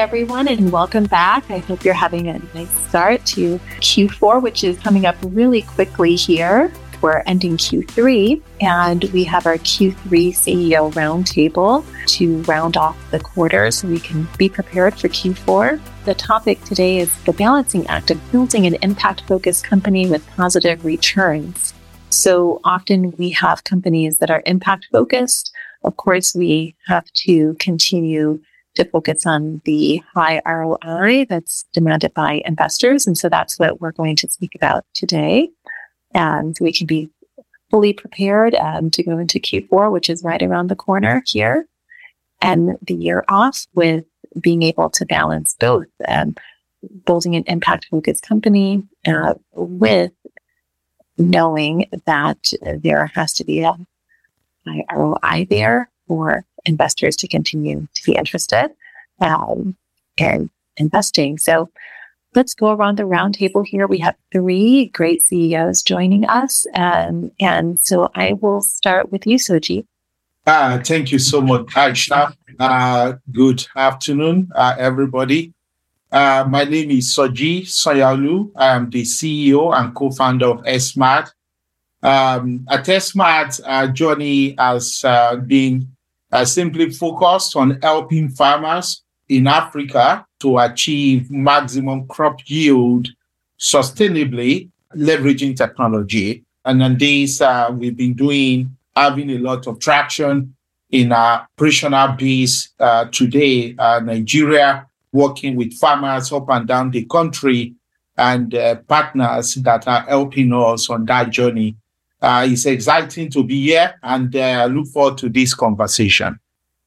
Everyone, and welcome back. I hope you're having a nice start to Q4, which is coming up really quickly here. We're ending Q3, and we have our Q3 CEO roundtable to round off the quarter so we can be prepared for Q4. The topic today is the balancing act of building an impact focused company with positive returns. So often we have companies that are impact focused. Of course, we have to continue to focus on the high ROI that's demanded by investors. And so that's what we're going to speak about today. And we can be fully prepared um, to go into Q4, which is right around the corner here, and the year off with being able to balance both um, building an impact focused company uh, with knowing that there has to be a high ROI there for investors to continue to be interested um, in investing. So let's go around the roundtable here. We have three great CEOs joining us. Um, and so I will start with you, Soji. Uh, thank you so much, Aisha. Uh, good afternoon, uh, everybody. Uh, my name is Soji Sanyaolu. I am the CEO and co-founder of SMART. Um, at SMART, our journey has uh, been uh, simply focused on helping farmers in Africa to achieve maximum crop yield sustainably, leveraging technology. And on this, uh, we've been doing, having a lot of traction in our operational base uh, today, uh, Nigeria, working with farmers up and down the country and uh, partners that are helping us on that journey. Uh, it's exciting to be here and uh, look forward to this conversation.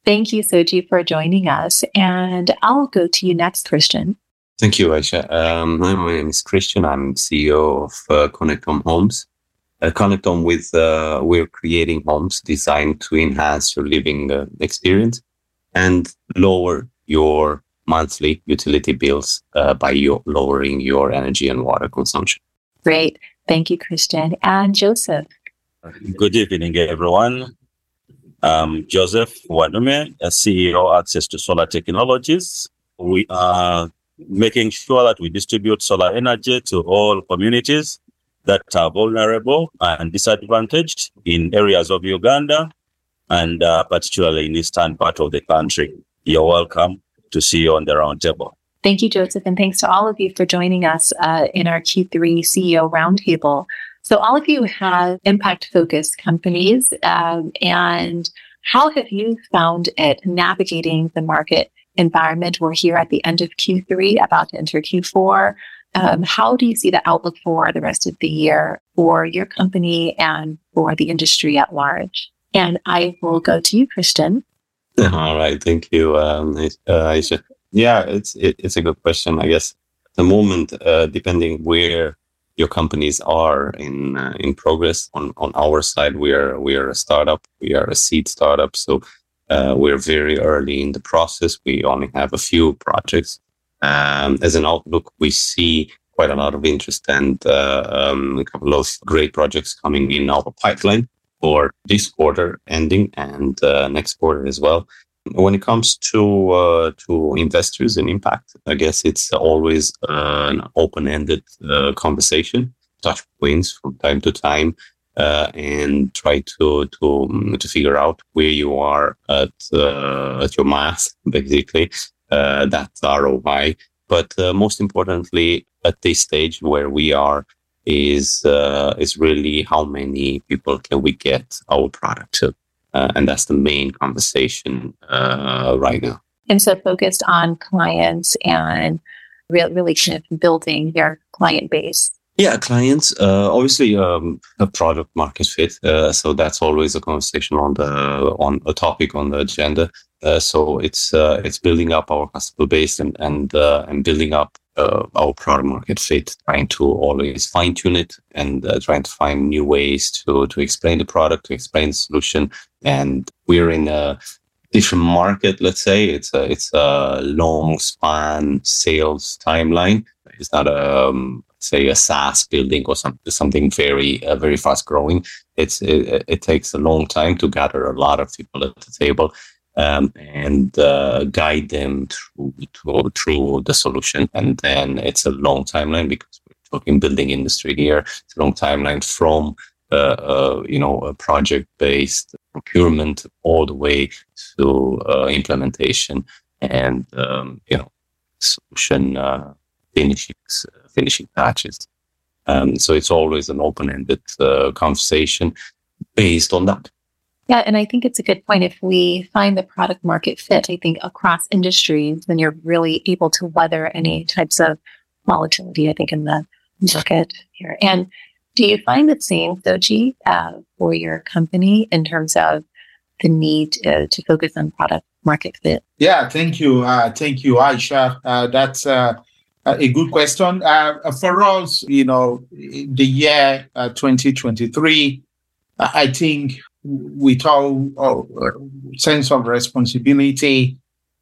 Thank you, Soji, for joining us. And I'll go to you next, Cristian. Thank you, Aisha. Um, my name is Cristian. I'm CEO of uh, Connectome Homes. Uh, Connectome with, uh, we're creating homes designed to enhance your living uh, experience and lower your monthly utility bills uh, by your, lowering your energy and water consumption. Great. Thank you, Cristian. And Joseph. Good evening, everyone. I'm Joseph Wanume, CEO of Access to Solar Technologies. We are making sure that we distribute solar energy to all communities that are vulnerable and disadvantaged in areas of Uganda and uh, particularly in the eastern part of the country. You're welcome to see you on the roundtable. Thank you, Joseph, and thanks to all of you for joining us uh, in our Q3 CEO Roundtable. So all of you have impact focused companies. Um, and how have you found it navigating the market environment? We're here at the end of Q3, about to enter Q4. Um, how do you see the outlook for the rest of the year for your company and for the industry at large? And I will go to you, Cristian. All right, thank you, um, Aisha. Yeah, it's it, it's a good question. I guess the moment, uh, depending where your companies are in uh, in progress. On on our side, we are we are a startup. We are a seed startup, so uh, we're very early in the process. We only have a few projects. Um, as an outlook, we see quite a lot of interest and uh, um, a couple of great projects coming in our pipeline for this quarter ending and uh, next quarter as well. When it comes to uh, to investors and impact, I guess it's always an open-ended uh, conversation. Touch points from time to time, uh, and try to to um, to figure out where you are at uh, at your math, basically. Uh, that's ROI. But most importantly, at this stage where we are, is is really how many people can we get our product to. Uh, and that's the main conversation uh, right now. And so focused on clients and re- building your client base. Yeah, clients. Uh, obviously, um, a product market fit. Uh, so that's always a conversation on the on a topic on the agenda. Uh, so it's uh, it's building up our customer base and and and building up uh, our product market fit, trying to always fine tune it and uh, trying to find new ways to to explain the product, to explain the solution. And we're in a different market. Let's say it's a it's a long span sales timeline. It's not a um, say a SaaS building or something something very uh, very fast growing. It's it, it takes a long time to gather a lot of people at the table um, and uh, guide them through, through through the solution. And then it's a long timeline because we're talking building industry here. It's a long timeline from uh, uh, you know a project based procurement all the way to uh, implementation and um, you know solution uh, finishing finishing patches. Um, so it's always an open ended uh, conversation based on that. Yeah, and I think it's a good point. If we find the product market fit, I think across industries, then you're really able to weather any types of volatility, I think, in the market here. And do you find the same, Soji, uh, for your company in terms of the need uh, to focus on product market fit? Yeah, thank you. Uh, thank you, Aisha. Uh, that's uh, a good question. Uh, for us, you know, the year 2023, I think with all uh, sense of responsibility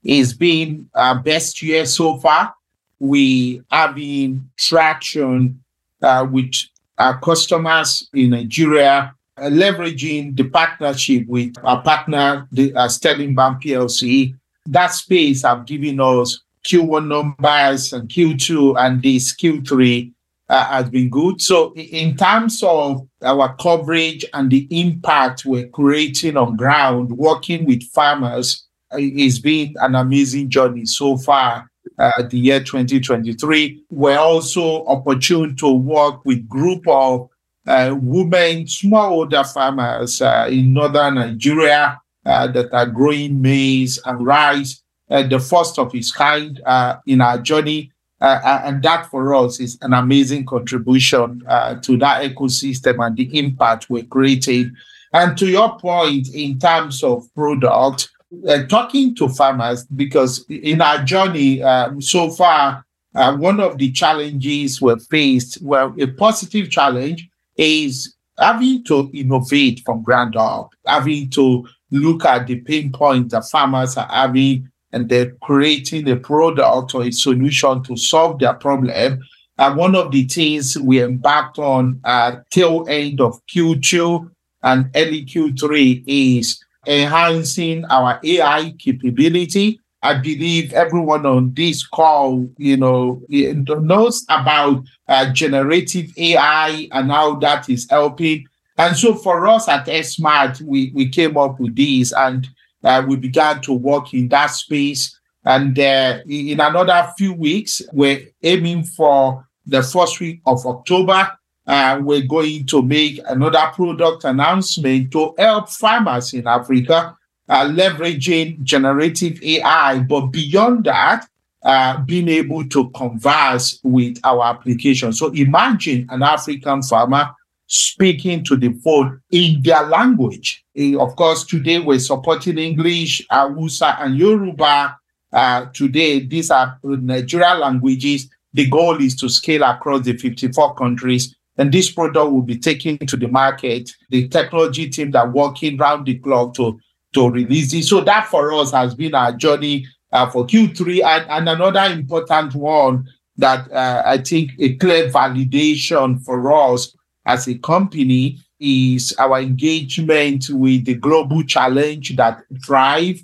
it's been our best year so far. We have been traction uh, with our customers in Nigeria, uh, leveraging the partnership with our partner, the uh, Sterling Bank PLC. That space have given us Q1 numbers and Q2 and this Q3 uh, has been good. So, in terms of our coverage and the impact we're creating on ground, working with farmers, uh, it's been an amazing journey so far. Uh, the year 2023, we're also opportune to work with group of uh, women, smallholder farmers uh, in northern Nigeria uh, that are growing maize and rice, the first of its kind in our journey uh, uh, and that for us is an amazing contribution uh, to that ecosystem and the impact we're creating. And to your point, in terms of product, uh, talking to farmers, because in our journey um, so far, uh, one of the challenges we've faced, well, a positive challenge is having to innovate from ground up, having to look at the pain points that farmers are having and they're creating a product or a solution to solve their problem. And one of the things we embarked on at tail end of Q2 and early Q3 is enhancing our AI capability. I believe everyone on this call, you know, knows about uh, generative AI and how that is helping. And so for us at SMART, we, we came up with this and uh, we began to work in that space. And uh, in another few weeks, we're aiming for the first week of October. Uh, we're going to make another product announcement to help farmers in Africa uh, leveraging generative AI. But beyond that, uh, being able to converse with our application. So imagine an African farmer speaking to the phone in their language. Eh, of course, today we're supporting English, Hausa, and Yoruba. Uh, today, these are Nigerian languages. The goal is to scale across the 54 countries. And this product will be taken to the market. The technology team that working round the clock to, to release it. So that for us has been our journey uh, for Q3. And, and another important one that uh, I think a clear validation for us as a company is our engagement with the global challenge that Thrive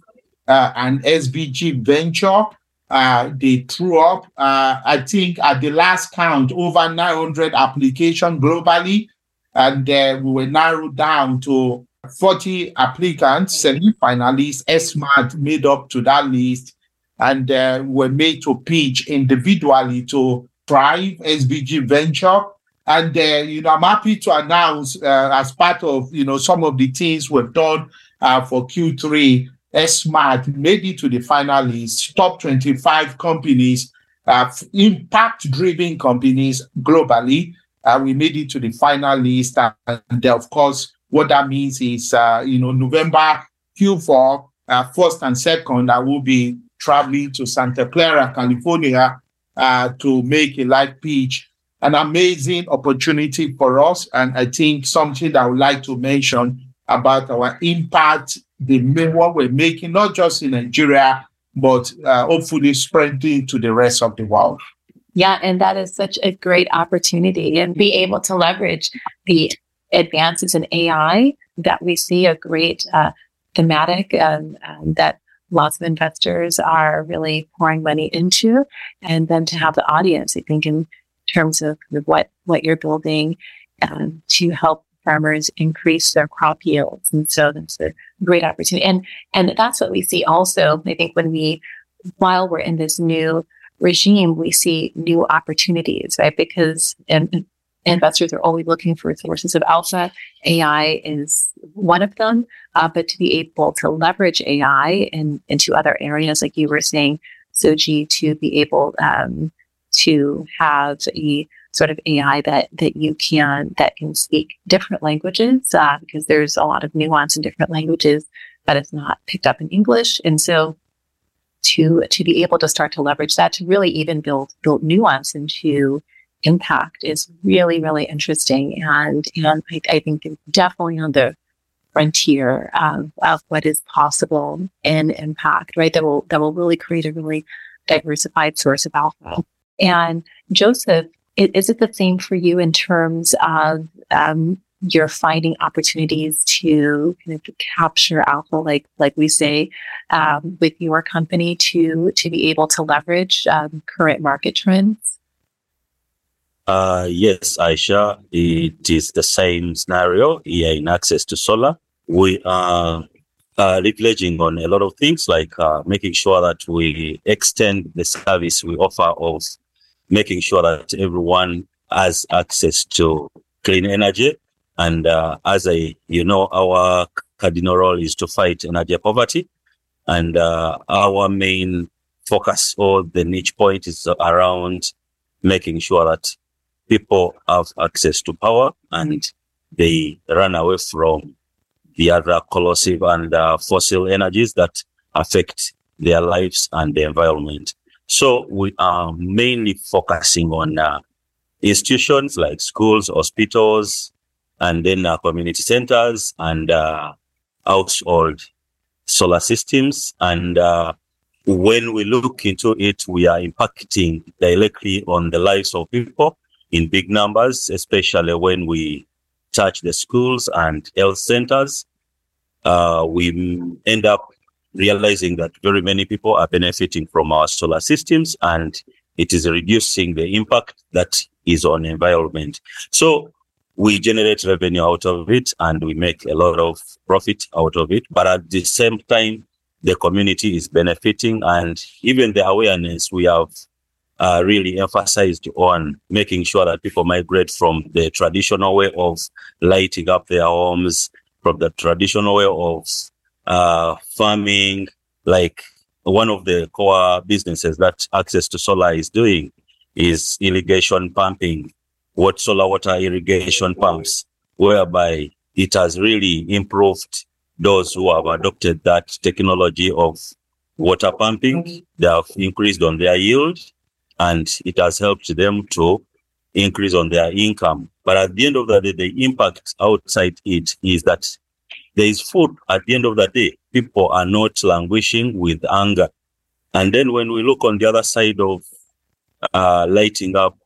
uh, and SVG Venture. Uh, they threw up, uh, I think, at the last count, over 900 applications globally. And uh, we were narrowed down to 40 applicants, semi-finalists, SMART made up to that list, and were made to pitch individually to Thrive, SVG Venture, and uh, you know, I'm happy to announce uh, as part of you know some of the things we've done uh, for Q3, SMART made it to the finalists, top 25 companies, uh, impact-driven companies globally. Uh, we made it to the finalist, and of course, what that means is uh, you know November Q4, first and second, I will be traveling to Santa Clara, California, to make a live pitch an amazing opportunity for us. And I think something that I would like to mention about our impact, the what we're making, not just in Nigeria, but uh, hopefully spreading to the rest of the world. Yeah, and that is such a great opportunity and be able to leverage the advances in AI that we see a great uh, thematic um, um, that lots of investors are really pouring money into. And then to have the audience, I think, in terms of what, what you're building um, to help farmers increase their crop yields. And so that's a great opportunity. And, and that's what we see also, I think, when we, while we're in this new regime, we see new opportunities, right? Because and investors are always looking for sources of alpha. AI is one of them, uh, but to be able to leverage AI in, into other areas, like you were saying, Soji, to be able um, to have a sort of AI that that you can that can speak different languages uh, because there's a lot of nuance in different languages that is not picked up in English, and so to to be able to start to leverage that to really even build build nuance into impact is really really interesting. And and I, I think definitely on the frontier of, of what is possible in impact right? That will that will really create a really diversified source of alpha and joseph is it the same for you in terms of um, you're finding opportunities to kind of capture alpha, like like we say, um, with your company to to be able to leverage um, current market trends? Uh, yes, Aisha, it is the same scenario here in access to solar. We are uh, leveraging on a lot of things like uh, making sure that we extend the service we offer of making sure that everyone has access to clean energy and uh, as I, you know, our cardinal role is to fight energy poverty. And uh, our main focus or the niche point is around making sure that people have access to power and they run away from the other corrosive and uh, fossil energies that affect their lives and the environment. So we are mainly focusing on uh, institutions like schools, hospitals, and then uh, community centers and uh, household solar systems. And uh, when we look into it, we are impacting directly on the lives of people in big numbers, especially when we touch the schools and health centers. Uh, we end up realizing that very many people are benefiting from our solar systems and it is reducing the impact that is on environment. So we generate revenue out of it and we make a lot of profit out of it. But at the same time, the community is benefiting and even the awareness we have uh, really emphasized on making sure that people migrate from the traditional way of lighting up their homes, from the traditional way of uh, farming, like one of the core businesses that access to solar is doing is irrigation pumping what solar water irrigation pumps, whereby it has really improved those who have adopted that technology of water pumping. They have increased on their yield and it has helped them to increase on their income. But at the end of the day, the impact outside it is that there is food at the end of the day. People are not languishing with anger. And then when we look on the other side of uh, lighting up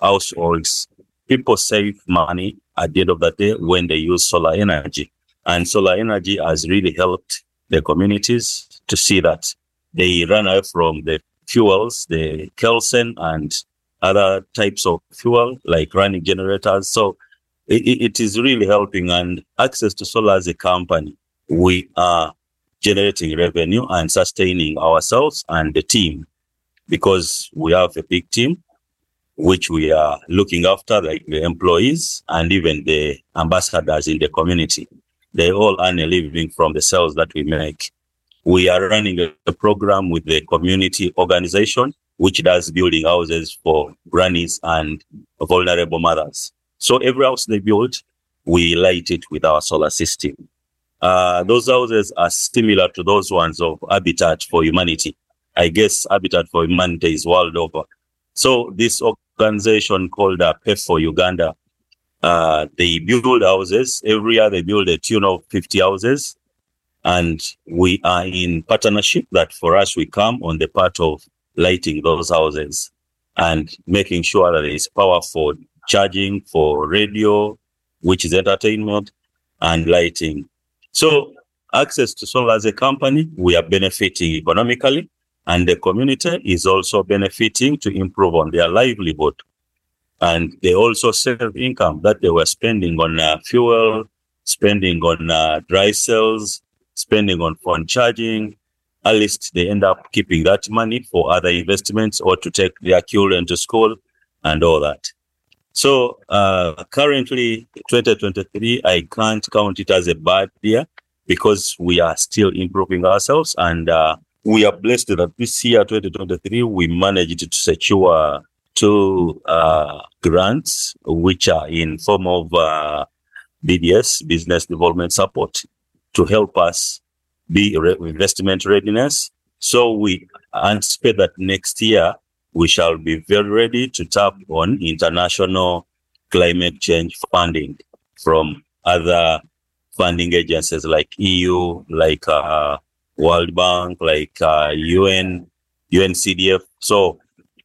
households, people save money at the end of the day when they use solar energy. And solar energy has really helped the communities to see that they run away from the fuels, the kerosene and other types of fuel like running generators. So it, it is really helping and access to solar as a company. We are generating revenue and sustaining ourselves and the team because we have a big team which we are looking after, like the employees and even the ambassadors in the community. They all earn a living from the sales that we make. We are running a, a program with the community organization, which does building houses for grannies and vulnerable mothers. So every house they build, we light it with our solar system. Uh, those houses are similar to those ones of Habitat for Humanity. I guess Habitat for Humanity is world over. So this organization called uh, Pay for Uganda. Uh, they build houses every year. They build a tune of 50 houses. And we are in partnership that for us, we come on the part of lighting those houses and making sure that there is power for charging, for radio, which is entertainment and lighting. So access to solar as a company, we are benefiting economically, and the community is also benefiting to improve on their livelihood. And they also save income that they were spending on uh, fuel, spending on uh, dry cells, spending on phone charging. At least they end up keeping that money for other investments or to take their children to school and all that. So uh, currently, 2023, I can't count it as a bad year because we are still improving ourselves. And uh, we are blessed that this year, 2023, we managed to secure two uh, grants, which are in form of uh, BDS, Business Development Support, to help us be re- investment readiness. So we anticipate that next year we shall be very ready to tap on international climate change funding from other funding agencies like EU, like uh, World Bank, like uh, UN, UNCDF. So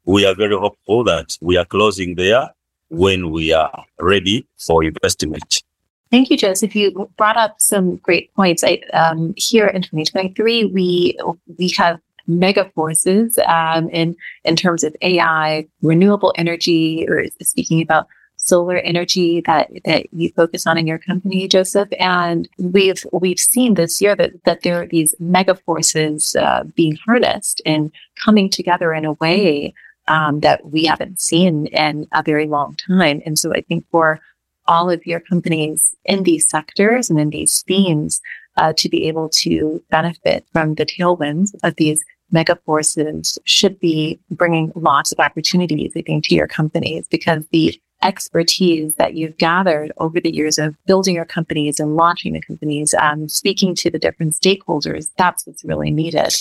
we are very hopeful that we are closing there when we are ready for investment. Thank you, Joseph. You brought up some great points. I, um, here in 2023, we we have mega forces um, in in terms of AI, renewable energy, or speaking about solar energy that that you focus on in your company, Joseph. And we've we've seen this year that that there are these mega forces uh, being harnessed and coming together in a way um, that we haven't seen in a very long time. And so I think for all of your companies in these sectors and in these themes uh, to be able to benefit from the tailwinds of these mega forces should be bringing lots of opportunities, I think, to your companies because the expertise that you've gathered over the years of building your companies and launching the companies, um, speaking to the different stakeholders, that's what's really needed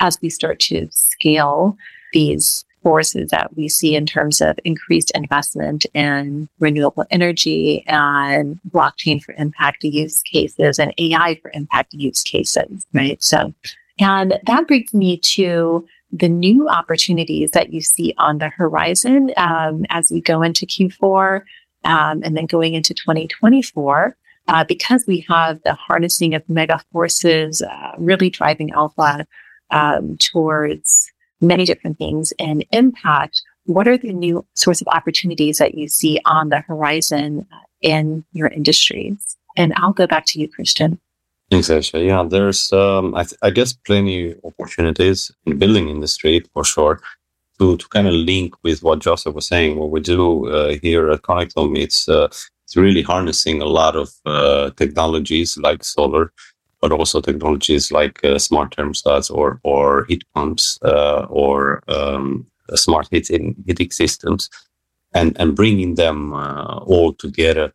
as we start to scale these forces that we see in terms of increased investment in renewable energy and blockchain for impact use cases and AI for impact use cases, right? So and that brings me to the new opportunities that you see on the horizon um, as we go into Q4 um, and then going into 2024. Uh, because we have the harnessing of mega forces uh, really driving alpha um, towards many different things and impact, what are the new sorts of opportunities that you see on the horizon uh, in your industries? And I'll go back to you, Cristian. Thanks, Exactly. Yeah, there's um, I, th- I guess plenty opportunities in the building industry for sure. To to kind of link with what Joseph was saying, what we do uh, here at Connectome, it's uh, it's really harnessing a lot of uh, technologies like solar, but also technologies like uh, smart thermostats or or heat pumps uh, or um, smart heating heating systems, and and bringing them uh, all together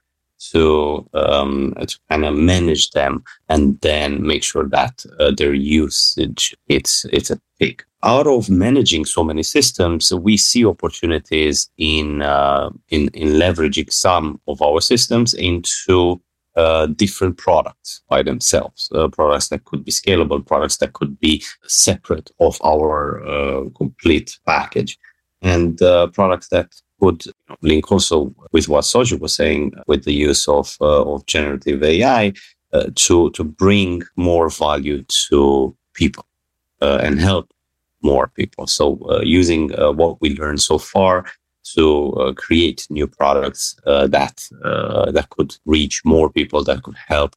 to um, to kind of manage them and then make sure that uh, their usage it's it's a peak. Out of managing so many systems, we see opportunities in uh, in in leveraging some of our systems into uh, different products by themselves, uh, products that could be scalable, products that could be separate of our uh, complete package, and uh, products that could link also with what Soji was saying with the use of, uh, of generative AI uh, to, to bring more value to people uh, and help more people. So uh, using uh, what we learned so far to uh, create new products that that could reach more people, that could help.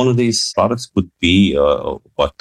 one of these products could be what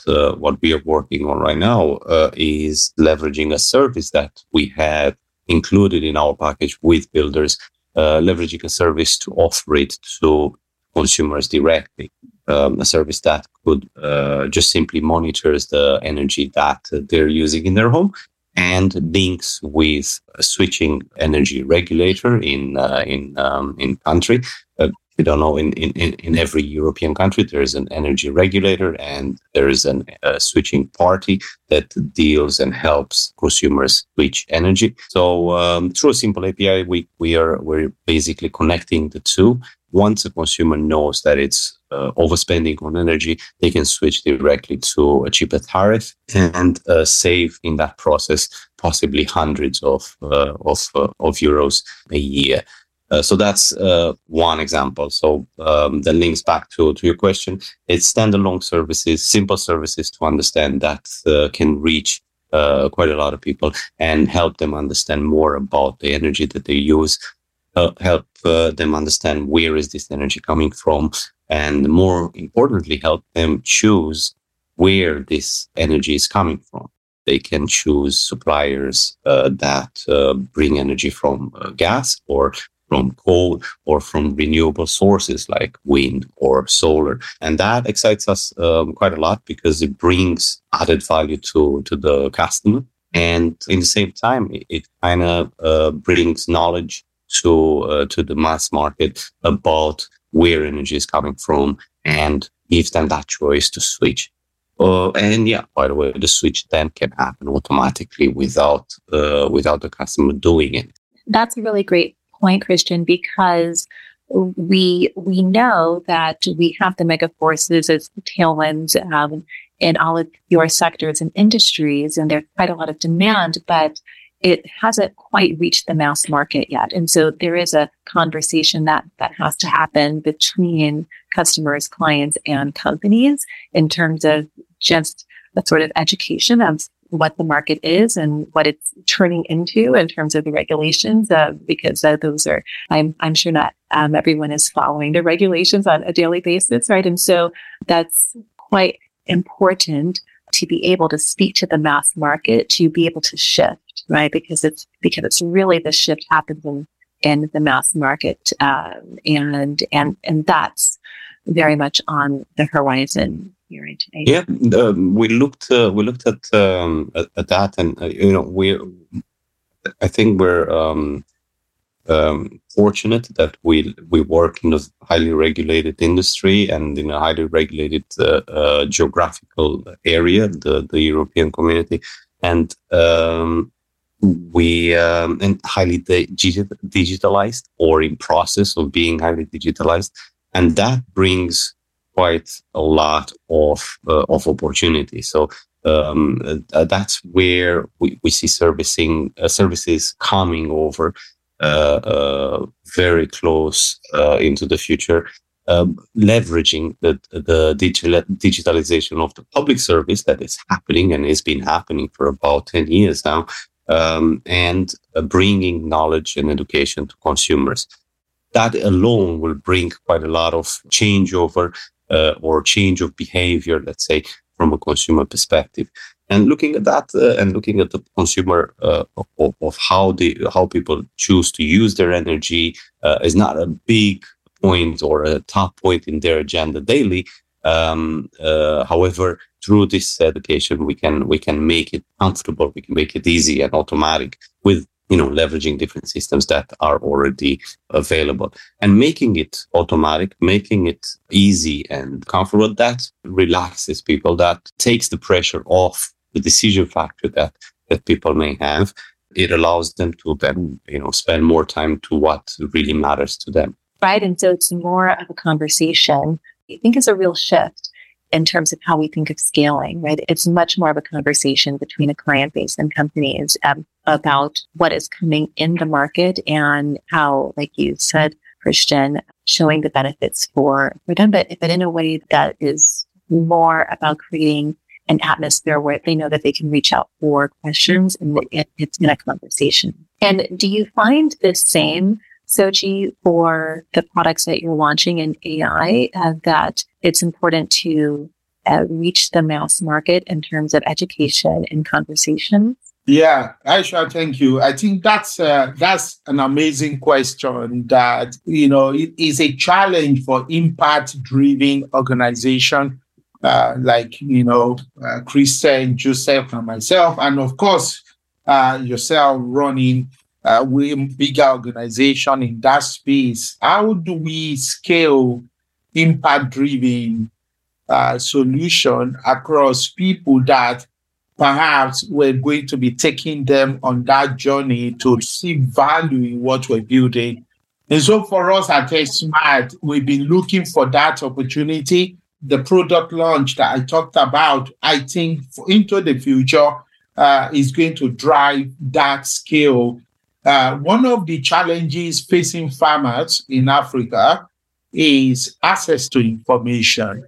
what we are working on right now is leveraging a service that we have included in our package with builders, uh, leveraging a service to offer it to consumers directly. Um, a service that could uh, just simply monitors the energy that they're using in their home and links with a switching energy regulator in uh, in um, in country uh, we don't know in, in, in every European country there is an energy regulator and there is a switching party that deals and helps consumers switch energy. So um, through a simple API, we we are we're basically connecting the two. Once a consumer knows that it's uh, overspending on energy, they can switch directly to a cheaper tariff and uh, save in that process possibly hundreds of uh, of uh, of euros a year. Uh, so that's uh, one example. So um, that links back to, to your question. It's standalone services, simple services to understand that can reach quite a lot of people and help them understand more about the energy that they use, help uh, them understand where is this energy coming from, and more importantly, help them choose where this energy is coming from. They can choose suppliers that bring energy from gas or from coal or from renewable sources like wind or solar. And that excites us um, quite a lot because it brings added value to, to the customer. And in the same time, it, it kind of uh, brings knowledge to, uh, to the mass market about where energy is coming from and gives them that choice to switch. Uh, and yeah, by the way, the switch then can happen automatically without uh, without the customer doing it. That's a really great point, Cristian, because we we know that we have the mega forces as tailwinds um, in all of your sectors and industries, and there's quite a lot of demand, but it hasn't quite reached the mass market yet. And so there is a conversation that that has to happen between customers, clients, and companies in terms of just the sort of education of what the market is and what it's turning into in terms of the regulations, uh, because uh, those are, I'm, I'm sure not um, everyone is following the regulations on a daily basis, right? And so that's quite important to be able to speak to the mass market, to be able to shift, right? Because it's, because it's really the shift happens in, in the mass market. Um, and, and, and that's very much on the horizon here in today. Yeah, um, we looked uh, we looked at, um, at, at that, and uh, you know we I think we're um, um, fortunate that we we work in a highly regulated industry and in a highly regulated uh, uh, geographical area, the the European community, and um, we um, and highly digitalized or in process of being highly digitalized, and that brings quite a lot of uh, of opportunity. So um, uh, that's where we, we see servicing uh, services coming over uh, uh, very close uh, into the future. Um, leveraging the the digital, digitalization of the public service that is happening and has been happening for about ten years now, um, and bringing knowledge and education to consumers that alone will bring quite a lot of changeover uh, or change of behavior, let's say, from a consumer perspective. And looking at that uh, and looking at the consumer uh, of, of, how the how people choose to use their energy uh, is not a big point or a top point in their agenda daily. Um, uh, however, through this education, we can we can make it comfortable, we can make it easy and automatic with you know, leveraging different systems that are already available and making it automatic, making it easy and comfortable. That relaxes people. That takes the pressure off the decision factor that, that people may have. It allows them to then, you know, spend more time to what really matters to them. Right. And so it's more of a conversation. I think is a real shift in terms of how we think of scaling, right? It's much more of a conversation between a client base and companies um, about what is coming in the market and how, like you said, Cristian, showing the benefits for, for them, but, but in a way that is more about creating an atmosphere where they know that they can reach out for questions and it, it's in a conversation. And do you find the same Soji, for the products that you're launching in AI, uh, that it's important to uh, reach the mass market in terms of education and conversation? Yeah, Aisha, thank you. I think that's uh, that's an amazing question. That you know, it is a challenge for impact-driven organization uh, like you know, uh, and Joseph, and myself, and of course, uh, yourself running uh, we bigger organization in that space. How do we scale impact driven uh, solution across people that perhaps we're going to be taking them on that journey to see value in what we're building? And so for us at Smart, we've been looking for that opportunity. The product launch that I talked about, I think into the future uh, is going to drive that scale uh, one of the challenges facing farmers in Africa is access to information.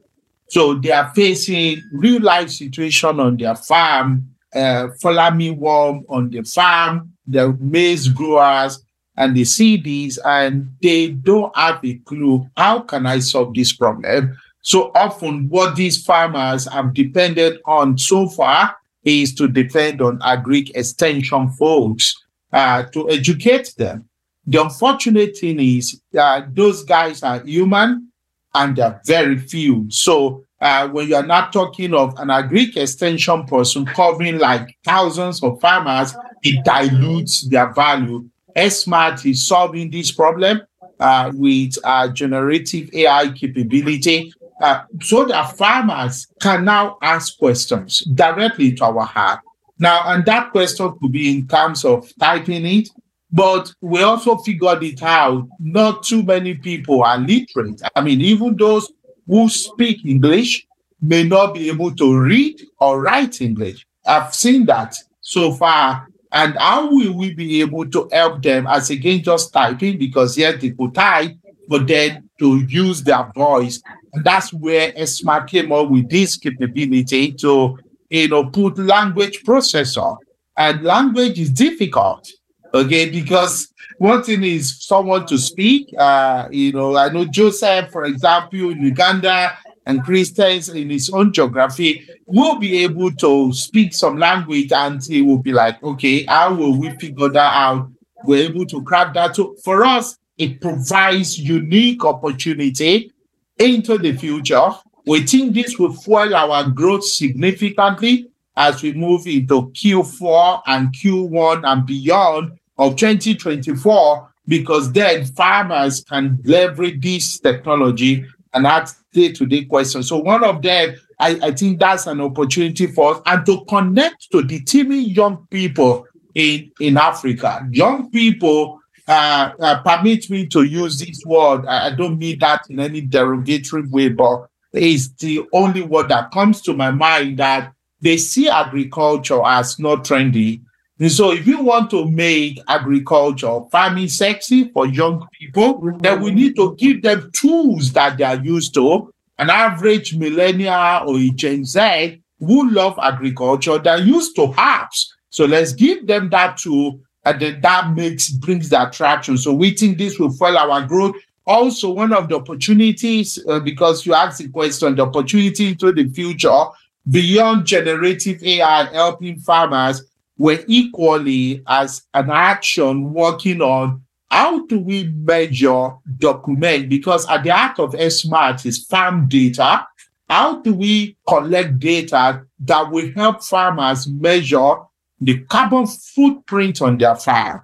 So they are facing real life situation on their farm, uh, fall armyworm on the farm, the maize growers, and they see these and they don't have a clue how can I solve this problem. So often, what these farmers have depended on so far is to depend on agri extension folks uh, to educate them. The unfortunate thing is uh, those guys are human and they're very few. So uh, when you're not talking of an agri extension person covering like thousands of farmers, it dilutes their value. SMART is solving this problem uh, with uh, generative AI capability uh, so that farmers can now ask questions directly to our heart. Now, and that question could be in terms of typing it, but we also figured it out. Not too many people are literate. I mean, even those who speak English may not be able to read or write English. I've seen that so far. And how will we be able to help them as again just typing because yes, they could type, but then to use their voice. And that's where AirSmat came up with this capability to you know put language processor. And language is difficult, okay, because one thing is someone to speak. Uh, you know, I know Joseph, for example, in Uganda, and Christians in his own geography will be able to speak some language and he will be like, okay, how will we figure that out? We're able to craft that. So for us, it provides unique opportunity into the future. We think this will fuel our growth significantly as we move into Q4 and Q1 and beyond of 2024 because then farmers can leverage this technology and ask day-to-day questions. So one of them, I, I think that's an opportunity for us and to connect to the teeming young people in, in Africa. Young people, uh, uh, permit me to use this word. I, I don't mean that in any derogatory way, but it's the only word that comes to my mind that they see agriculture as not trendy and so if you want to make agriculture, farming sexy for young people, then we need to give them tools that they are used to. An average millennial or a Gen Z who love agriculture, they're used to apps. So let's give them that tool and then that makes brings the attraction. So we think this will fuel our growth. Also, one of the opportunities, uh, because you asked the question, the opportunity into the future beyond generative AI helping farmers we're equally as an action working on how do we measure, document? Because at the heart of SMART is farm data. How do we collect data that will help farmers measure the carbon footprint on their farm?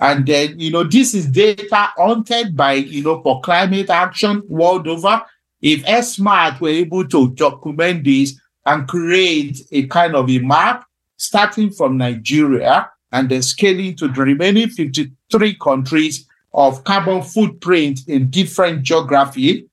And then, you know, this is data hunted by, you know, for climate action world over. If SMART were able to document this and create a kind of a map starting from Nigeria and then scaling to the remaining 53 countries of carbon footprint in different geography.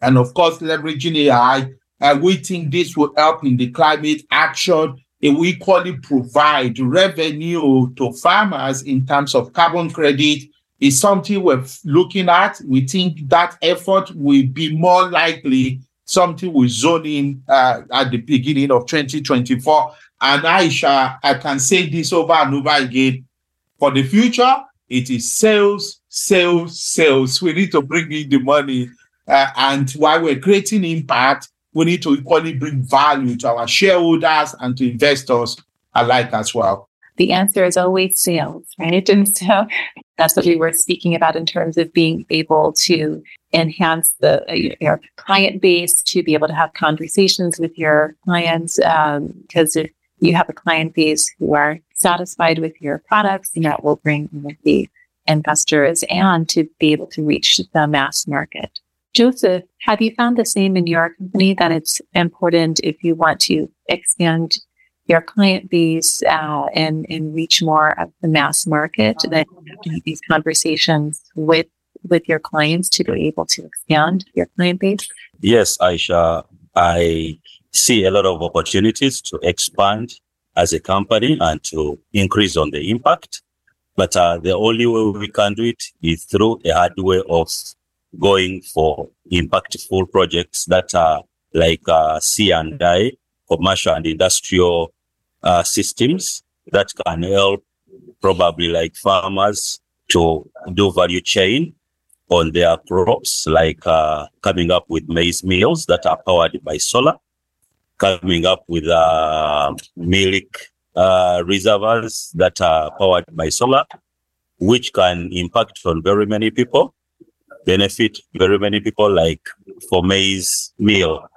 And of course, leveraging AI. Uh, we think this will help in the climate action. It will equally provide revenue to farmers in terms of carbon credit. Is something we're looking at. We think that effort will be more likely something we zone in uh, at the beginning of 2024 and Aisha, I can say this over and over again. For the future, it is sales, sales, sales. We need to bring in the money. Uh, and while we're creating impact, we need to equally bring value to our shareholders and to investors alike as well. The answer is always sales, right? And so that's what we were speaking about in terms of being able to enhance the uh, your client base to be able to have conversations with your clients because um, if you have a client base who are satisfied with your products, and that will bring the investors and to be able to reach the mass market. Joseph, have you found the same in your company that it's important if you want to expand your client base uh, and and reach more of the mass market that these conversations with with your clients to be able to expand your client base? Yes, Aisha. I see a lot of opportunities to expand as a company and to increase on the impact. But uh, the only way we can do it is through a hard way of going for impactful projects that are like uh, C and I, commercial and industrial uh, systems that can help probably like farmers to do value chain on their crops, like uh, coming up with maize mills that are powered by solar, coming up with uh, milk uh, reservoirs that are powered by solar, which can impact on very many people, benefit very many people, like for maize meal.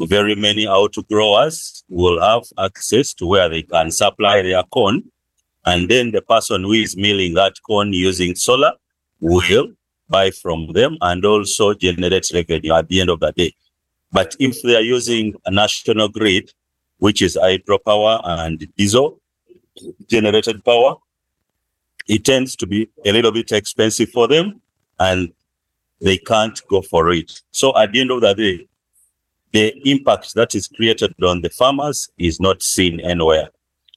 Very many out growers will have access to where they can supply their corn. And then the person who is milling that corn using solar will buy from them and also generate revenue at the end of the day. But if they are using a national grid, which is hydropower and diesel generated power, it tends to be a little bit expensive for them and they can't go for it. So at the end of the day, the impact that is created on the farmers is not seen anywhere.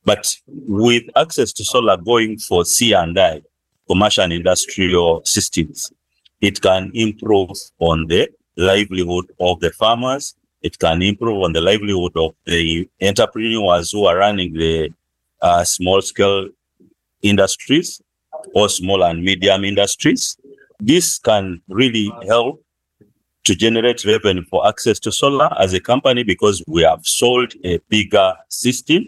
But with access to solar going for C and I, commercial and industrial systems, it can improve on the livelihood of the farmers. It can improve on the livelihood of the entrepreneurs who are running the uh, small scale industries or small and medium industries. This can really help to generate revenue for access to solar as a company because we have sold a bigger system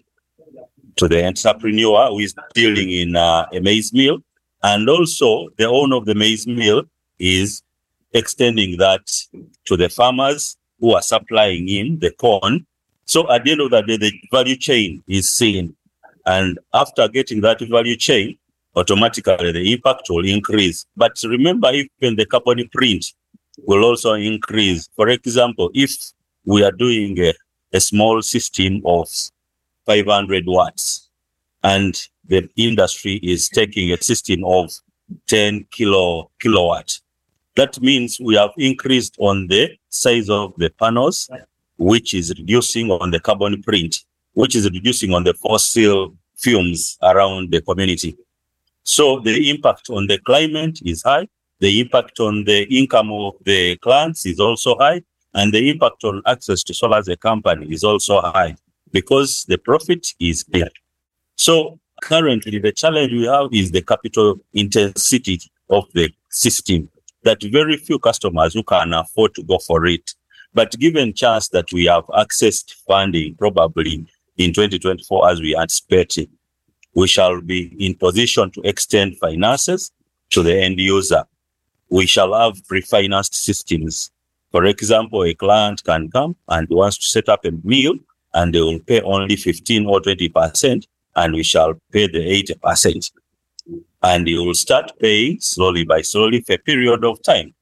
to the entrepreneur who is dealing in uh, a maize mill. And also, the owner of the maize mill is extending that to the farmers who are supplying in the corn. So at the end of the day, the value chain is seen. And after getting that value chain, automatically the impact will increase. But remember, even the carbon print will also increase. For example, if we are doing a, a small system of 500 watts and the industry is taking a system of 10 kilo kilowatt, that means we have increased on the size of the panels, which is reducing on the carbon print, which is reducing on the fossil fumes around the community. So the impact on the climate is high. The impact on the income of the clients is also high. And the impact on access to solar as a company is also high because the profit is there. So currently the challenge we have is the capital intensity of the system that very few customers who can afford to go for it. But given chance that we have accessed funding probably in 2024 as we anticipate, we shall be in position to extend finances to the end user. We shall have pre-financed systems. For example, a client can come and wants to set up a meal and they will pay only 15 or 20% and we shall pay the 80%. And you will start paying slowly by slowly for a period of time.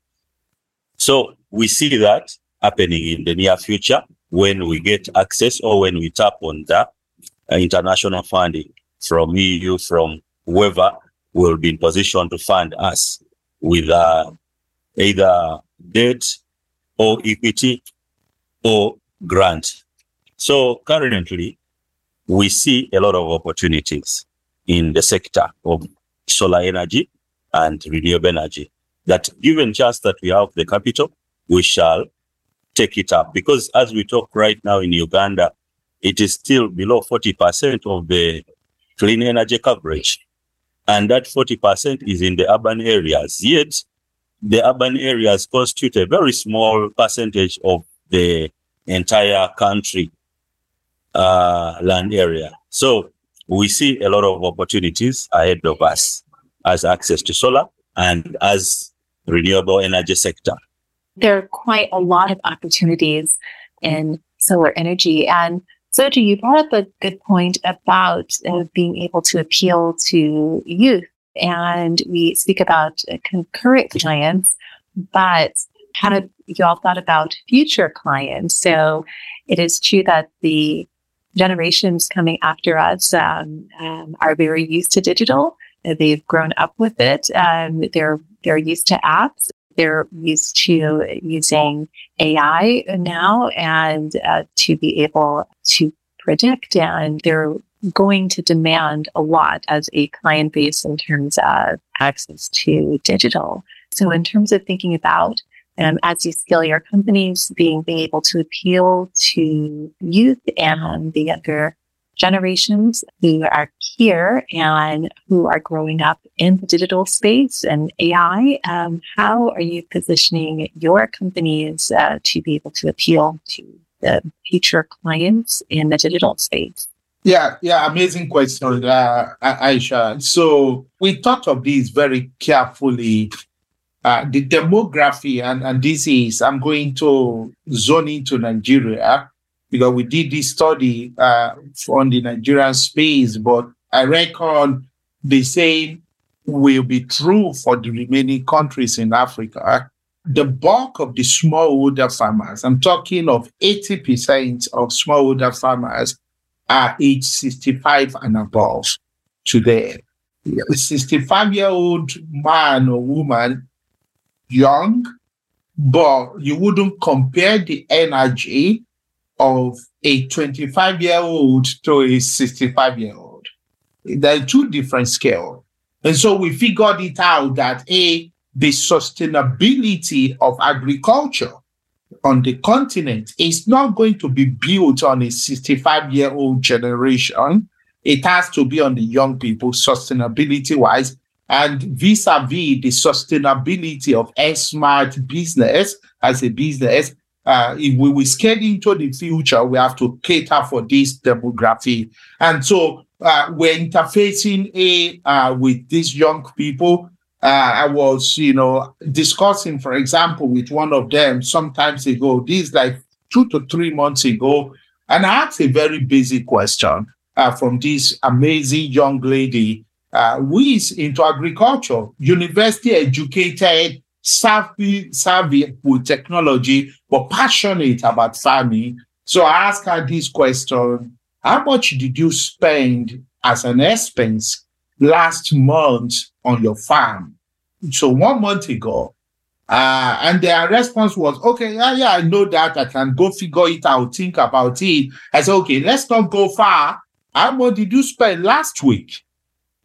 So we see that happening in the near future when we get access or when we tap on the international funding from EU, from whoever will be in position to fund us with uh, either debt or equity or grant. So currently, we see a lot of opportunities in the sector of solar energy and renewable energy. That given just that we have the capital, we shall take it up. Because as we talk right now in Uganda, it is still below 40% of the clean energy coverage. And that 40% is in the urban areas. Yet, the urban areas constitute a very small percentage of the entire country uh, land area. So we see a lot of opportunities ahead of us as access to solar and as renewable energy sector. There are quite a lot of opportunities in solar energy. And Soji, you brought up a good point about uh, being able to appeal to youth. And we speak about uh, concurrent clients, but how do you all thought about future clients? So it is true that the generations coming after us um, um, are very used to digital. They've grown up with it. Um, they're they're used to apps. They're used to using AI now and uh, to be able to predict. And they're going to demand a lot as a client base in terms of access to digital. So, in terms of thinking about um, as you scale your companies, being, being able to appeal to youth and the younger generations who are here and who are growing up in the digital space and AI. Um, how are you positioning your companies uh, to be able to appeal to the future clients in the digital space? Yeah, yeah, amazing question, uh, Aisha. So we thought of this very carefully. Uh, the demography, and, and this is, I'm going to zone into Nigeria because we did this study uh, on the Nigerian space, but I reckon the same will be true for the remaining countries in Africa. The bulk of the smallholder farmers, I'm talking of 80% of smallholder farmers are age 65 and above today. A 65 year old man or woman, young, but you wouldn't compare the energy of a 25 year old to a 65 year old. They're two different scales. And so we figured it out that A, the sustainability of agriculture on the continent is not going to be built on a 65 year old generation. It has to be on the young people, sustainability wise, and vis a vis the sustainability of a smart business as a business uh, if we will scale into the future, we have to cater for this demography. And so uh, we're interfacing a, uh, with these young people. Uh, I was, you know, discussing, for example, with one of them sometimes ago, this like two to three months ago, and I asked a very basic question uh, from this amazing young lady uh, who is into agriculture, university educated, savvy, savvy with technology, but passionate about farming. So I asked her this question How much did you spend as an expense last month on your farm? So one month ago, uh, and their response was, okay, yeah, yeah, I know that. I can go figure it out, think about it. I said, okay, let's not go far. How much did you spend last week?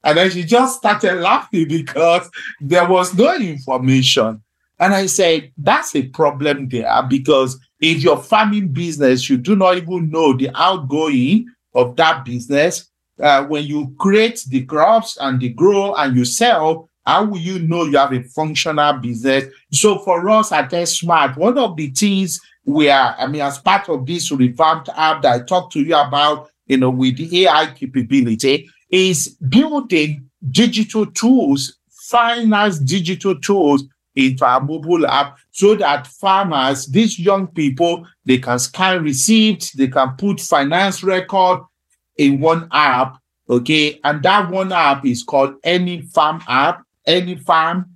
And then she just started laughing because there was no information. And I said, that's a problem there because if your farming business, you do not even know the outgoing of that business. Uh, when you create the crops and the grow and you sell, how will you know you have a functional business? So for us at Smart, one of the things we are, I mean, as part of this revamped app that I talked to you about, you know, with the AI capability, is building digital tools, finance digital tools into our mobile app so that farmers, these young people, they can scan receipts, they can put finance record in one app. Okay. And that one app is called Any Farm app, Any Farm,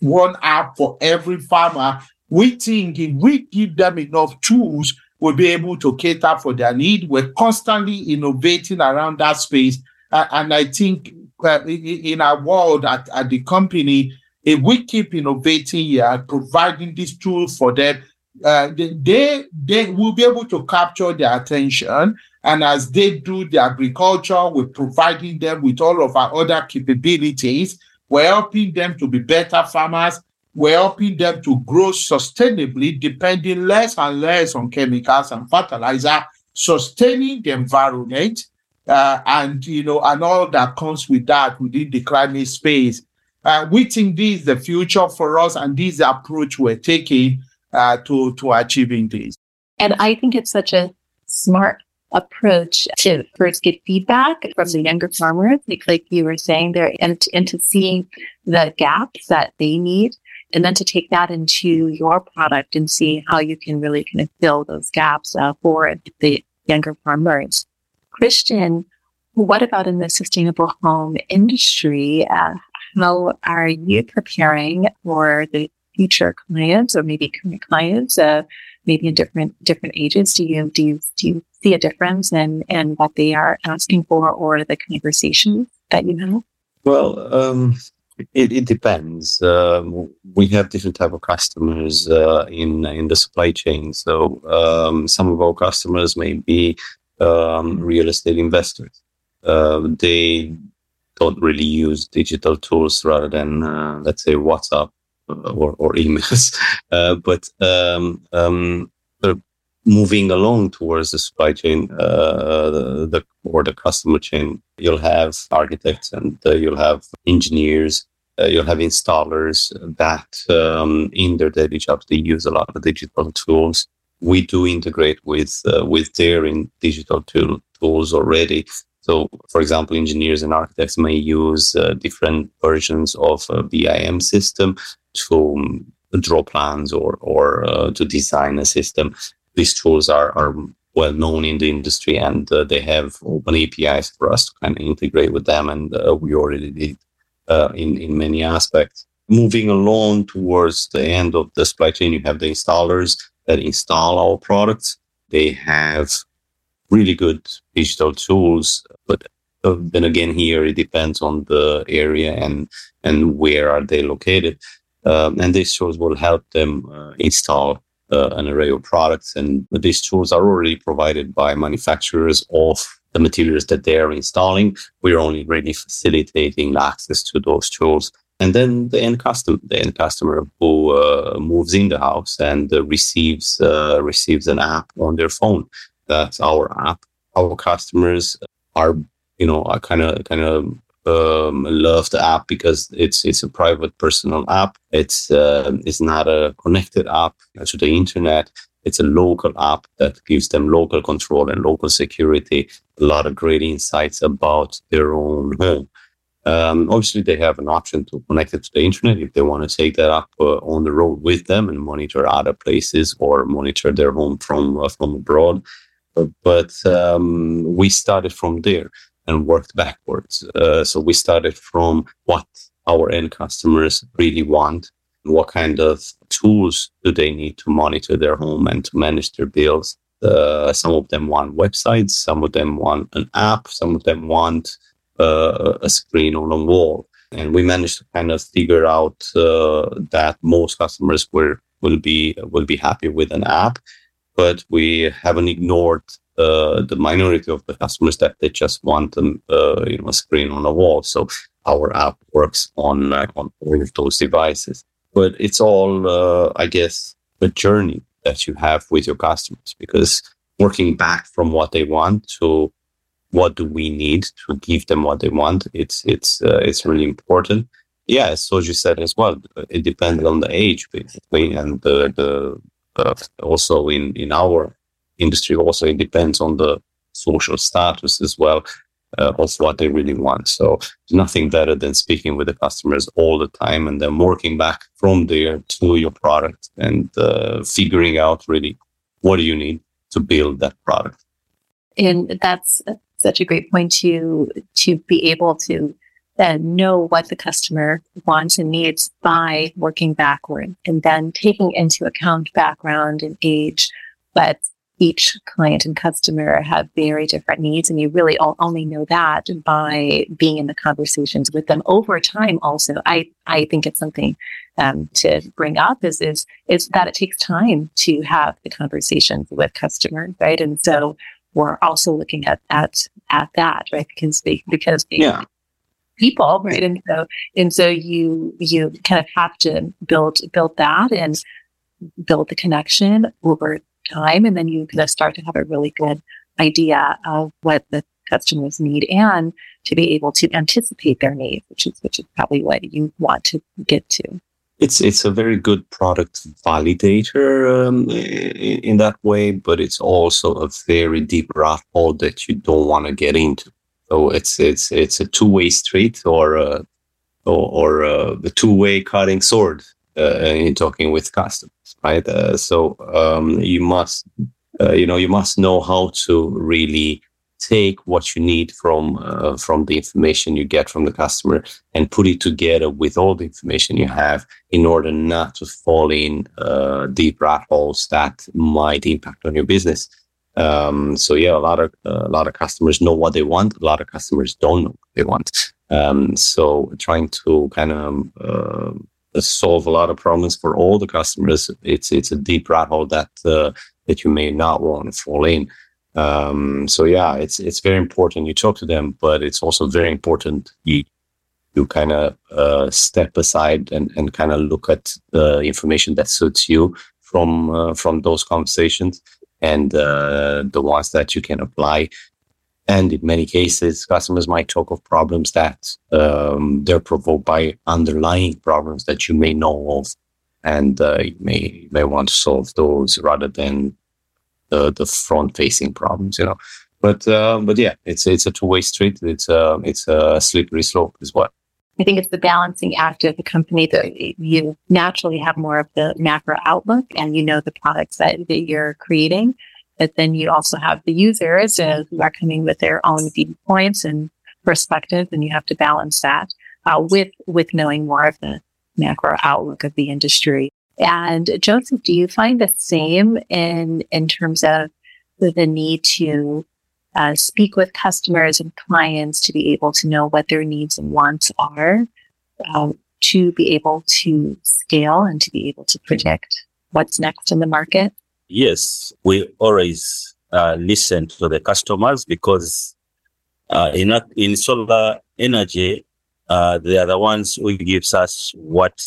one app for every farmer. We think if we give them enough tools, we'll be able to cater for their need. We're constantly innovating around that space and I think in our world at, at the company, if we keep innovating here, providing these tools for them, uh, they, they will be able to capture their attention. And as they do the agriculture, we're providing them with all of our other capabilities. We're helping them to be better farmers. We're helping them to grow sustainably, depending less and less on chemicals and fertilizer, sustaining the environment, uh, and you know, and all that comes with that within the climate space. Uh, we think this is the future for us, and this approach we're taking uh, to to achieving this. And I think it's such a smart approach to first get feedback from the younger farmers, like, like you were saying there, and, and to seeing the gaps that they need, and then to take that into your product and see how you can really kind of fill those gaps uh, for the younger farmers. Cristian, what about in the sustainable home industry? Uh, how are you preparing for the future clients or maybe current clients, uh, maybe in different different ages? Do you do you do you see a difference in in what they are asking for or the conversations that you have? Well, um, it, it depends. Um, we have different type of customers uh, in in the supply chain. So um, some of our customers may be um, real estate investors. uh, they don't really use digital tools rather than, uh, let's say, WhatsApp or, or emails. Uh, but um, um, moving along towards the supply chain uh, the, the, or the customer chain, you'll have architects and uh, you'll have engineers. Uh, you'll have installers that um, in their daily jobs they use a lot of digital tools. We do integrate with uh, with their in digital tool, tools already. So, for example, engineers and architects may use uh, different versions of a BIM system to um, draw plans or or uh, to design a system these tools are, are well known in the industry and uh, they have open APIs for us to kind of integrate with them. And uh, we already did uh, in, in many aspects. Moving along towards the end of the supply chain, you have the installers that install our products. They have really good digital tools, but uh, then again, here it depends on the area and and where are they located. Um, and these tools will help them uh, install uh, an array of products. And these tools are already provided by manufacturers of the materials that they're installing. We're only really facilitating access to those tools. And then the end customer, the end customer who uh, moves in the house and uh, receives uh, receives an app on their phone. That's our app. Our customers are, you know, kind of kind of um, love the app because it's it's a private personal app. It's uh, it's not a connected app to the internet. It's a local app that gives them local control and local security. A lot of great insights about their own home. Um, obviously, they have an option to connect it to the internet if they want to take that up uh, on the road with them and monitor other places or monitor their home from uh, from abroad. But, but um, we started from there and worked backwards. Uh, so we started from what our end customers really want, what kind of tools do they need to monitor their home and to manage their bills. Uh, some of them want websites, some of them want an app, some of them want uh, a screen on a wall. And we managed to kind of figure out uh, that most customers were will be will be happy with an app, but we haven't ignored uh, the minority of the customers that they just want them, uh, you know, a screen on a wall. So our app works on uh, on all of those devices. But it's all, uh, I guess, a journey that you have with your customers because working back from what they want to what do we need to give them what they want. It's it's uh, it's really important. Yeah, as you said as well, it depends on the age basically, and the the uh, also in in our industry also it depends on the social status as well uh, of what they really want. So nothing better than speaking with the customers all the time and then working back from there to your product and uh, figuring out really what do you need to build that product. And that's such a great point to to be able to then know what the customer wants and needs by working backward and then taking into account background and age, but each client and customer have very different needs and you really only know that by being in the conversations with them over time also. I i think it's something um, to bring up is is is that it takes time to have the conversations with customers right? And so we're also looking at at at that right because they, because they, yeah people right and so and so you you kind of have to build build that and build the connection over time. And then you kind of start to have a really good idea of what the customers need and to be able to anticipate their needs, which is which is probably what you want to get to. It's it's a very good product validator um, in, in, that way, but it's also a very deep rabbit hole that you don't want to get into. So it's it's it's a two way street or a, or, or a, the two way cutting sword uh, in talking with customers right? Uh, so um, you must, uh, you know, you must know how to really take what you need from uh, from the information you get from the customer and put it together with all the information you have in order not to fall in uh, deep rat holes that might impact on your business. Um, so yeah, a lot of uh, a lot of customers know what they want. A lot of customers don't know what they want. Um, so trying to kind of uh, solve a lot of problems for all the customers. It's it's a deep rat hole that uh, that you may not want to fall in. Um, so yeah, it's it's very important. You talk to them, but it's also very important you you kind of uh, step aside and, and kind of look at the information that suits you from uh, from those conversations and uh, the ones that you can apply. And in many cases, customers might talk of problems that um, they're provoked by underlying problems that you may know of, and uh, you may may want to solve those rather than the the front facing problems. You know, but uh, but yeah, it's it's a two way street. It's a uh, it's a slippery slope as well. I think it's the balancing act of the company that you naturally have more of the macro outlook and you know the products that, that you're creating. But then you also have the users uh, who are coming with their own viewpoints and perspectives, and you have to balance that uh, with with knowing more of the macro outlook of the industry. And Joseph, do you find the same in in terms of the, need to uh, speak with customers and clients to be able to know what their needs and wants are, um, to be able to scale and to be able to predict what's next in the market? Yes, we always uh, listen to the customers because uh, in, in solar energy, uh, they are the ones who gives us what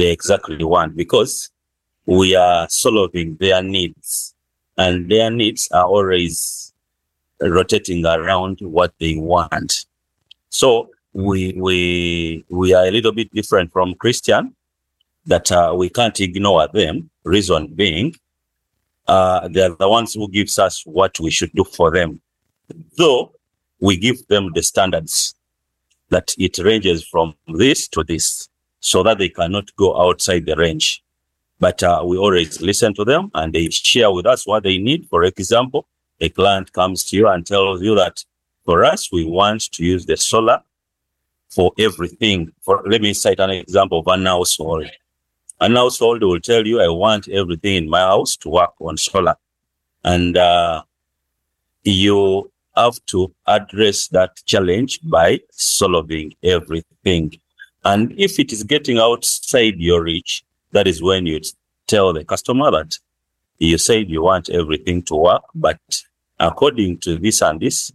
they exactly want because we are solving their needs and their needs are always rotating around what they want. So we we we are a little bit different from Cristian that uh, we can't ignore them. Reason being, uh, they are the ones who gives us what we should do for them. Though we give them the standards that it ranges from this to this, so that they cannot go outside the range. But uh, we always listen to them and they share with us what they need. For example, a client comes to you and tells you that for us, we want to use the solar for everything. For let me cite an example of an household. An household will tell you, I want everything in my house to work on solar. And uh, you have to address that challenge by solving everything. And if it is getting outside your reach, that is when you tell the customer that you said you want everything to work, but according to this and this,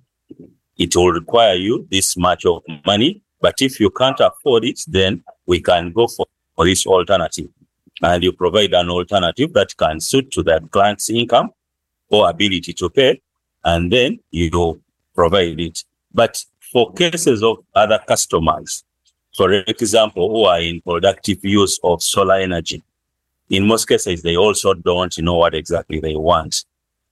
it will require you this much of money. But if you can't afford it, then we can go for, for this alternative. And you provide an alternative that can suit to that client's income or ability to pay. And then you provide it. But for cases of other customers, for example, who are in productive use of solar energy, in most cases, they also don't know what exactly they want.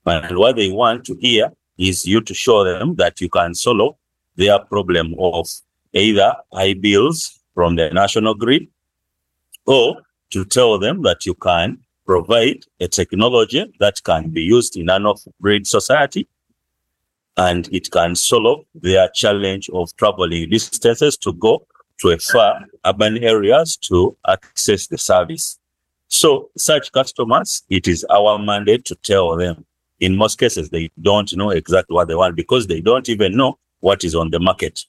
And what they want to hear is you to show them that you can solve their problem of either high bills from the national grid or to tell them that you can provide a technology that can be used in an off-grid society and it can solve their challenge of traveling distances to go to a far urban areas to access the service. So such customers, it is our mandate to tell them in most cases, they don't know exactly what they want because they don't even know what is on the market.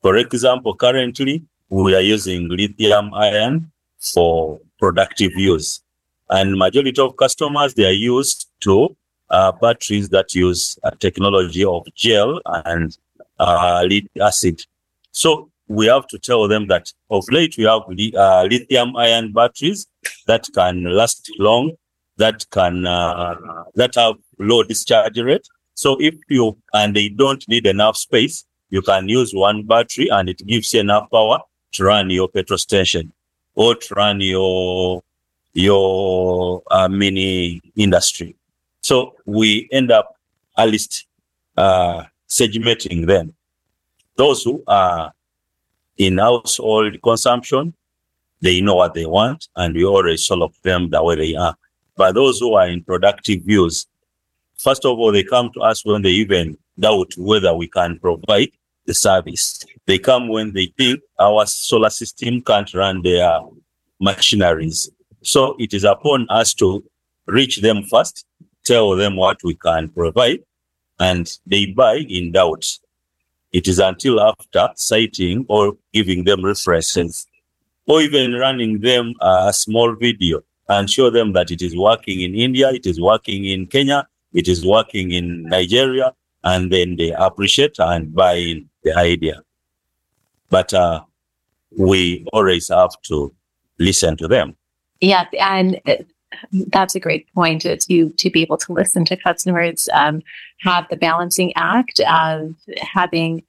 For example, currently we are using lithium ion for productive use. And majority of customers, they are used to uh, batteries that use a technology of gel and uh, lead acid. So we have to tell them that of late we have uh, lithium ion batteries that can last long, that can uh, that have low discharge rate. So if you and they don't need enough space, you can use one battery and it gives you enough power to run your petrol station or to run your your uh, mini industry. So we end up at least uh, segmenting them. Those who are in household consumption, they know what they want, and we already solve them the way they are. But those who are in productive use, First of all, they come to us when they even doubt whether we can provide the service. They come when they think our solar system can't run their machineries. So it is upon us to reach them first, tell them what we can provide, and they buy in doubt. It is until after citing or giving them references or even running them a small video and show them that it is working in India, it is working in Kenya, it is working in Nigeria, and then they appreciate and buy in the idea. But uh, we always have to listen to them. Yeah, and uh, that's a great point to to be able to listen to customers, um, have the balancing act of having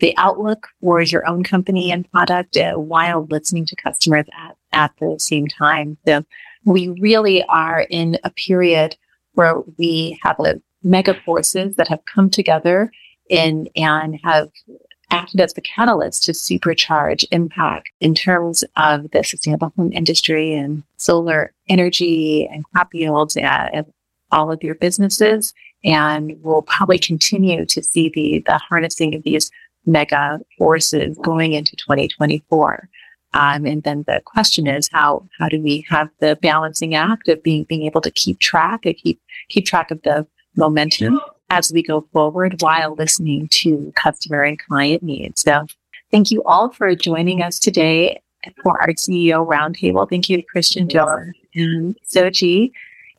the outlook for your own company and product uh, while listening to customers at, at the same time. So we really are in a period where we have a mega forces that have come together in and have acted as the catalyst to supercharge impact in terms of the sustainable home industry and solar energy and crop yields and all of your businesses. And we'll probably continue to see the, the harnessing of these mega forces going into 2024. Um, and then the question is how how do we have the balancing act of being being able to keep track, of keep keep track of the momentum as we go forward while listening to customer and client needs. So thank you all for joining us today for our CEO roundtable. Thank you to Cristian, Joe, and Soji.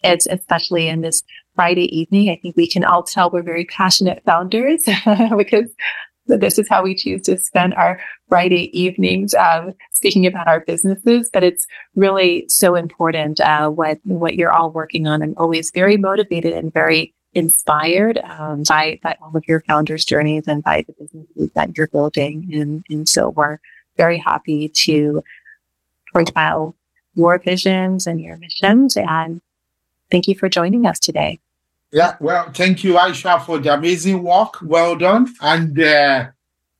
It's especially in this Friday evening. I think we can all tell we're very passionate founders because this is how we choose to spend our Friday evenings um, speaking about our businesses. But it's really so important uh, what what you're all working on. I'm always very motivated and very inspired um, by by all of your founders' journeys and by the businesses that you're building. And and so we're very happy to profile your visions and your missions. And thank you for joining us today. Yeah, well, thank you, Aisha, for the amazing work. Well done. And uh,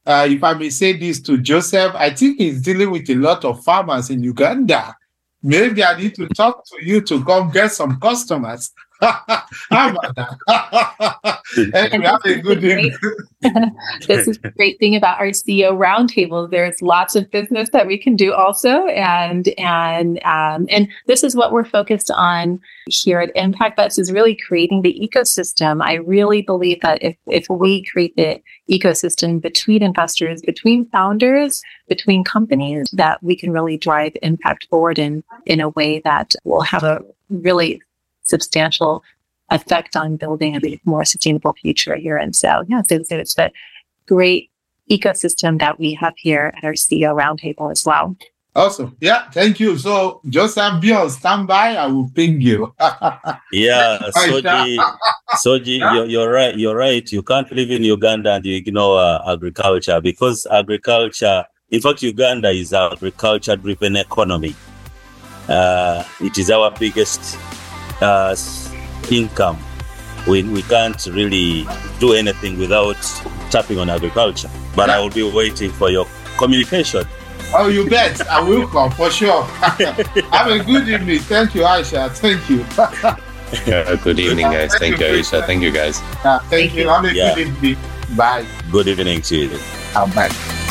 uh, if I may say this to Joseph, I think he's dealing with a lot of farmers in Uganda. Maybe I need to talk to you to come get some customers. How about that? anyway, have a good evening. this is the great thing about our CEO roundtable. There's lots of business that we can do also, and and um, and this is what we're focused on here at ImpactVest is really creating the ecosystem. I really believe that if if we create the ecosystem between investors, between founders, between companies, that we can really drive impact forward in in a way that will have a really substantial effect on building a more sustainable future here. And so, yeah, so, so it's the great ecosystem that we have here at our CEO roundtable as well. Awesome. Yeah, thank you. So Joseph, be on standby. I will ping you. yeah, Soji, Soji, you're, you're, right. You're right. You can't live in Uganda and you ignore uh, agriculture because agriculture, in fact, Uganda is our agriculture-driven economy. Uh, it is our biggest uh, income. We, we can't really do anything without tapping on agriculture. But I will be waiting for your communication. Oh, you bet. I will come for sure. Have a good evening. Thank you, Aisha. Thank you. yeah, good evening, guys. Thank, you, Aisha. Thank you, guys. thank, thank you. Have a yeah. good evening. Bye. Good evening to you. Bye.